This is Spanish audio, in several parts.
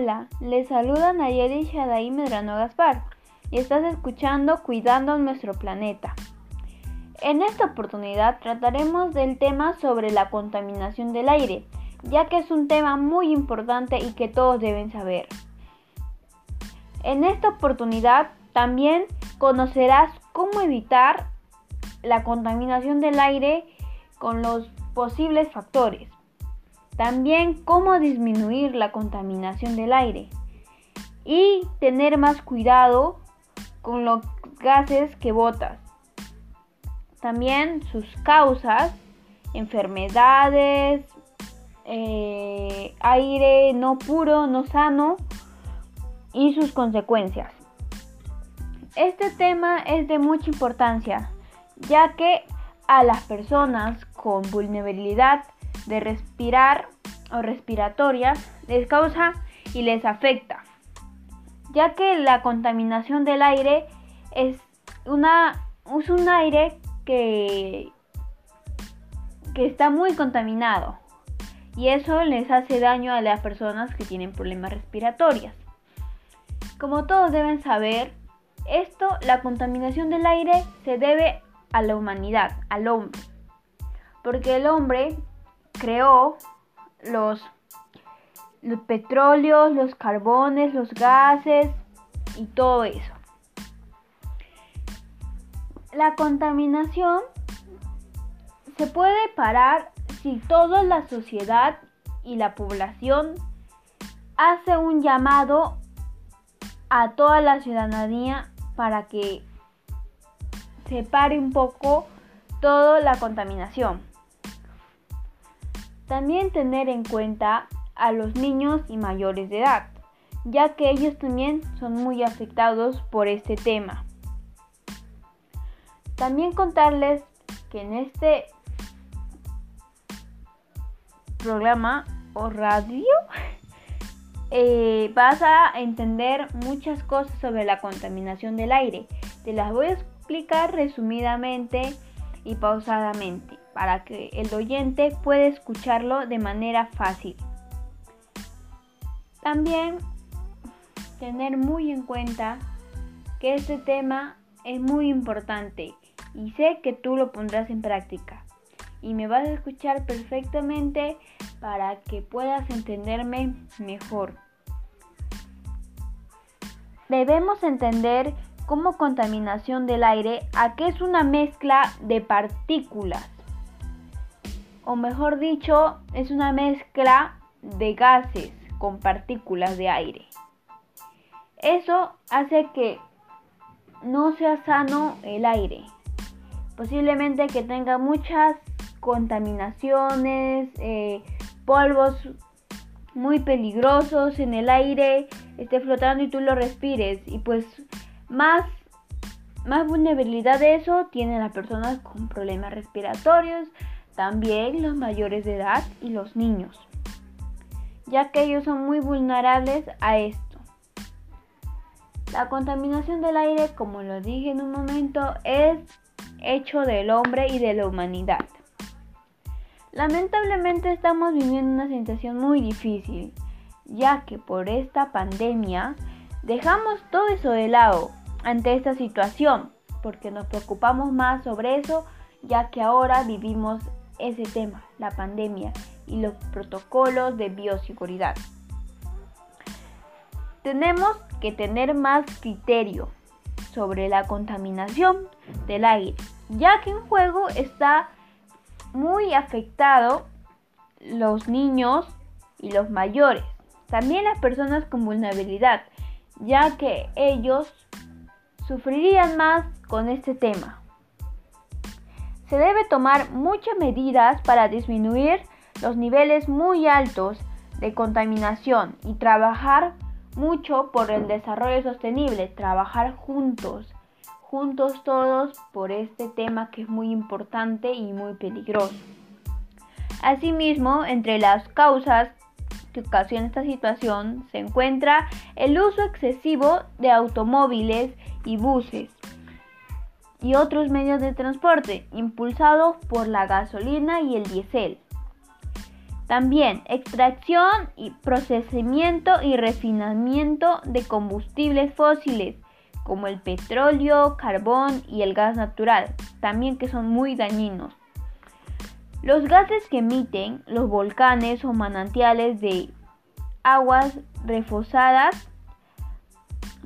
Hola, les saluda Nayeli Shadai Medrano Gaspar y estás escuchando Cuidando nuestro planeta. En esta oportunidad trataremos del tema sobre la contaminación del aire, ya que es un tema muy importante y que todos deben saber. En esta oportunidad también conocerás cómo evitar la contaminación del aire con los posibles factores. También cómo disminuir la contaminación del aire y tener más cuidado con los gases que botas. También sus causas, enfermedades, eh, aire no puro, no sano y sus consecuencias. Este tema es de mucha importancia, ya que a las personas con vulnerabilidad de respirar o respiratoria les causa y les afecta, ya que la contaminación del aire es, una, es un aire que, que está muy contaminado y eso les hace daño a las personas que tienen problemas respiratorios. Como todos deben saber, esto, la contaminación del aire, se debe a la humanidad, al hombre. Porque el hombre creó los, los petróleos, los carbones, los gases y todo eso. La contaminación se puede parar si toda la sociedad y la población hace un llamado a toda la ciudadanía para que se pare un poco toda la contaminación. También tener en cuenta a los niños y mayores de edad, ya que ellos también son muy afectados por este tema. También contarles que en este programa o radio eh, vas a entender muchas cosas sobre la contaminación del aire. Te las voy a explicar resumidamente y pausadamente para que el oyente pueda escucharlo de manera fácil. También tener muy en cuenta que este tema es muy importante y sé que tú lo pondrás en práctica y me vas a escuchar perfectamente para que puedas entenderme mejor. Debemos entender como contaminación del aire a que es una mezcla de partículas o mejor dicho, es una mezcla de gases con partículas de aire. Eso hace que no sea sano el aire. Posiblemente que tenga muchas contaminaciones, eh, polvos muy peligrosos en el aire, esté flotando y tú lo respires. Y pues más, más vulnerabilidad de eso tienen las personas con problemas respiratorios, también los mayores de edad y los niños, ya que ellos son muy vulnerables a esto. La contaminación del aire, como lo dije en un momento, es hecho del hombre y de la humanidad. Lamentablemente estamos viviendo una situación muy difícil, ya que por esta pandemia dejamos todo eso de lado ante esta situación, porque nos preocupamos más sobre eso, ya que ahora vivimos ese tema, la pandemia y los protocolos de bioseguridad. Tenemos que tener más criterio sobre la contaminación del aire, ya que en juego está muy afectado los niños y los mayores, también las personas con vulnerabilidad, ya que ellos sufrirían más con este tema. Se debe tomar muchas medidas para disminuir los niveles muy altos de contaminación y trabajar mucho por el desarrollo sostenible, trabajar juntos, juntos todos por este tema que es muy importante y muy peligroso. Asimismo, entre las causas que ocasionan esta situación se encuentra el uso excesivo de automóviles y buses, y otros medios de transporte impulsados por la gasolina y el diésel. También extracción y procesamiento y refinamiento de combustibles fósiles como el petróleo, carbón y el gas natural, también que son muy dañinos. Los gases que emiten los volcanes o manantiales de aguas reforzadas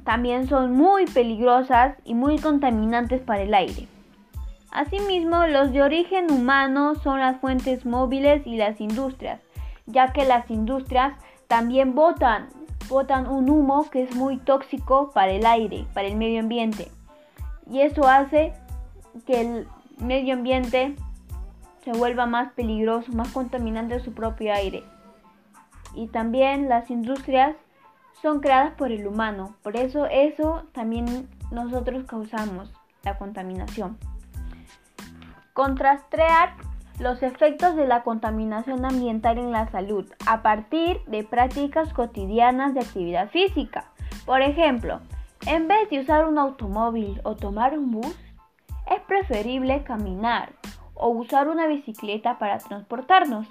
también son muy peligrosas y muy contaminantes para el aire. Asimismo, los de origen humano son las fuentes móviles y las industrias, ya que las industrias también botan, botan un humo que es muy tóxico para el aire, para el medio ambiente. Y eso hace que el medio ambiente se vuelva más peligroso, más contaminante su propio aire. Y también las industrias son creadas por el humano, por eso eso también nosotros causamos la contaminación. Contrastear los efectos de la contaminación ambiental en la salud a partir de prácticas cotidianas de actividad física. Por ejemplo, en vez de usar un automóvil o tomar un bus, es preferible caminar o usar una bicicleta para transportarnos,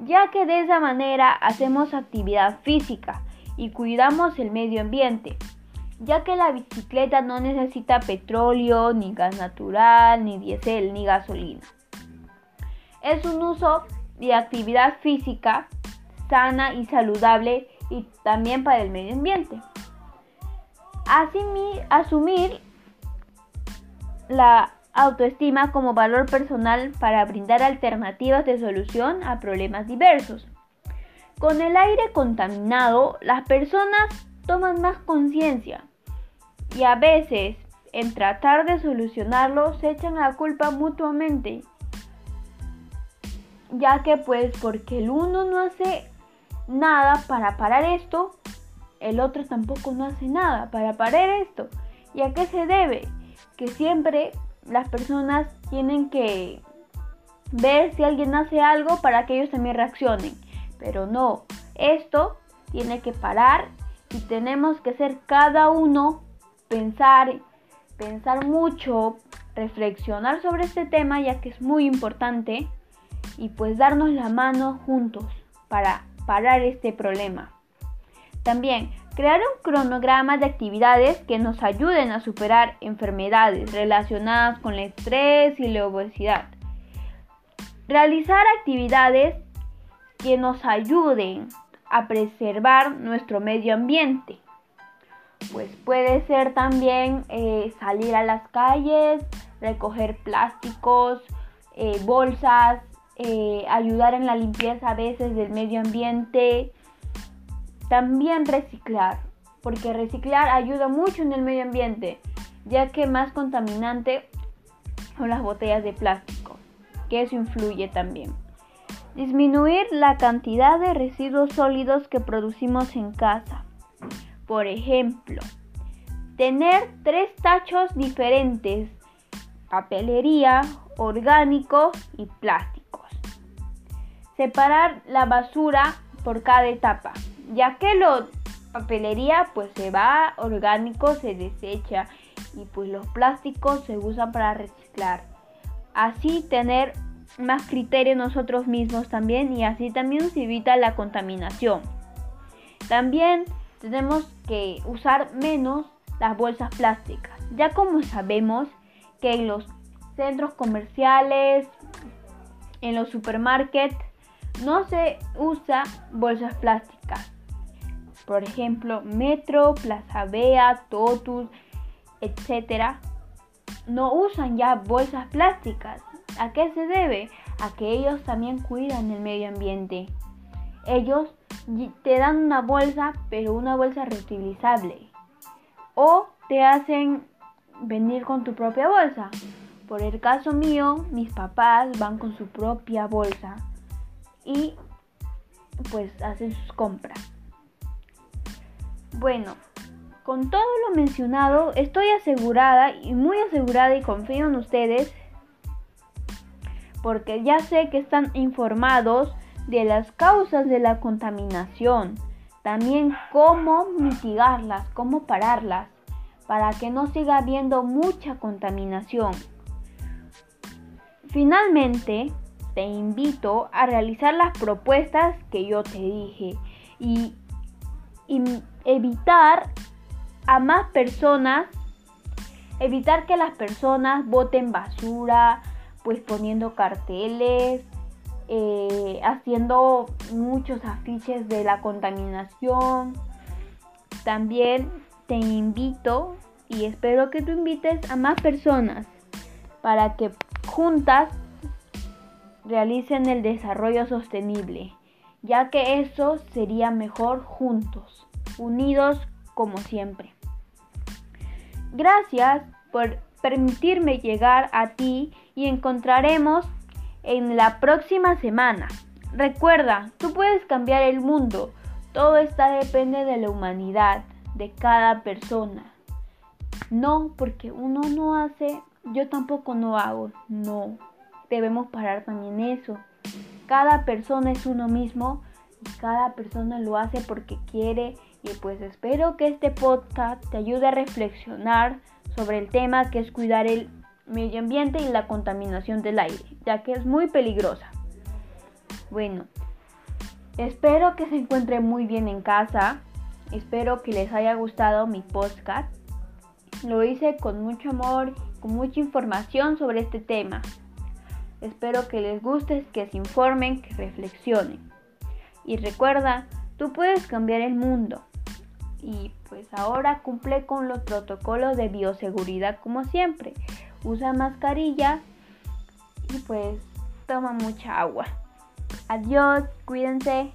ya que de esa manera hacemos actividad física y cuidamos el medio ambiente ya que la bicicleta no necesita petróleo, ni gas natural, ni diésel, ni gasolina. Es un uso de actividad física sana y saludable y también para el medio ambiente. asumir la autoestima como valor personal para brindar alternativas de solución a problemas diversos. Con el aire contaminado, las personas toman más conciencia y a veces en tratar de solucionarlo se echan la culpa mutuamente. Ya que pues porque el uno no hace nada para parar esto, el otro tampoco no hace nada para parar esto. ¿Y a qué se debe? Que siempre las personas tienen que ver si alguien hace algo para que ellos también reaccionen. Pero no, esto tiene que parar y tenemos que ser cada uno pensar, pensar mucho, reflexionar sobre este tema ya que es muy importante y pues darnos la mano juntos para parar este problema. También crear un cronograma de actividades que nos ayuden a superar enfermedades relacionadas con el estrés y la obesidad. Realizar actividades que nos ayuden a preservar nuestro medio ambiente pues puede ser también eh, salir a las calles, recoger plásticos, eh, bolsas, eh, ayudar en la limpieza a veces del medio ambiente, también reciclar, porque reciclar ayuda mucho en el medio ambiente, ya que más contaminante son las botellas de plástico, que eso influye también. Disminuir la cantidad de residuos sólidos que producimos en casa por ejemplo, tener tres tachos diferentes, papelería, orgánico y plásticos. Separar la basura por cada etapa, ya que la papelería pues se va, orgánico se desecha y pues los plásticos se usan para reciclar. Así tener más criterio nosotros mismos también y así también se evita la contaminación. También tenemos que usar menos las bolsas plásticas, ya como sabemos que en los centros comerciales, en los supermarkets, no se usa bolsas plásticas. Por ejemplo, Metro, Plaza Bea, Totus, etc. No usan ya bolsas plásticas. ¿A qué se debe? A que ellos también cuidan el medio ambiente. Ellos te dan una bolsa, pero una bolsa reutilizable. O te hacen venir con tu propia bolsa. Por el caso mío, mis papás van con su propia bolsa y pues hacen sus compras. Bueno, con todo lo mencionado, estoy asegurada y muy asegurada y confío en ustedes porque ya sé que están informados de las causas de la contaminación, también cómo mitigarlas, cómo pararlas, para que no siga habiendo mucha contaminación. Finalmente, te invito a realizar las propuestas que yo te dije y, evitar a más personas, evitar que las personas boten basura, pues poniendo carteles, eh, haciendo muchos afiches de la contaminación. También te invito y espero que tú invites a más personas para que juntas realicen el desarrollo sostenible, ya que eso sería mejor juntos, unidos como siempre. Gracias por permitirme llegar a ti y encontraremos en la próxima semana. Recuerda, tú puedes cambiar el mundo. Todo está depende de la humanidad, de cada persona. No, porque uno no hace, yo tampoco no hago. No, debemos parar también eso. Cada persona es uno mismo y cada persona lo hace porque quiere y pues espero que este podcast te ayude a reflexionar sobre el tema que es cuidar el medio ambiente y la contaminación del aire, ya que es muy peligrosa. Bueno, espero que se encuentre muy bien en casa. Espero que les haya gustado mi podcast. Lo hice con mucho amor, con mucha información sobre este tema. Espero que les guste, que se informen, que reflexionen. Y recuerda, tú puedes cambiar el mundo. Y pues ahora cumple con los protocolos de bioseguridad como siempre. Usa mascarilla y pues toma mucha agua. Adiós, cuídense.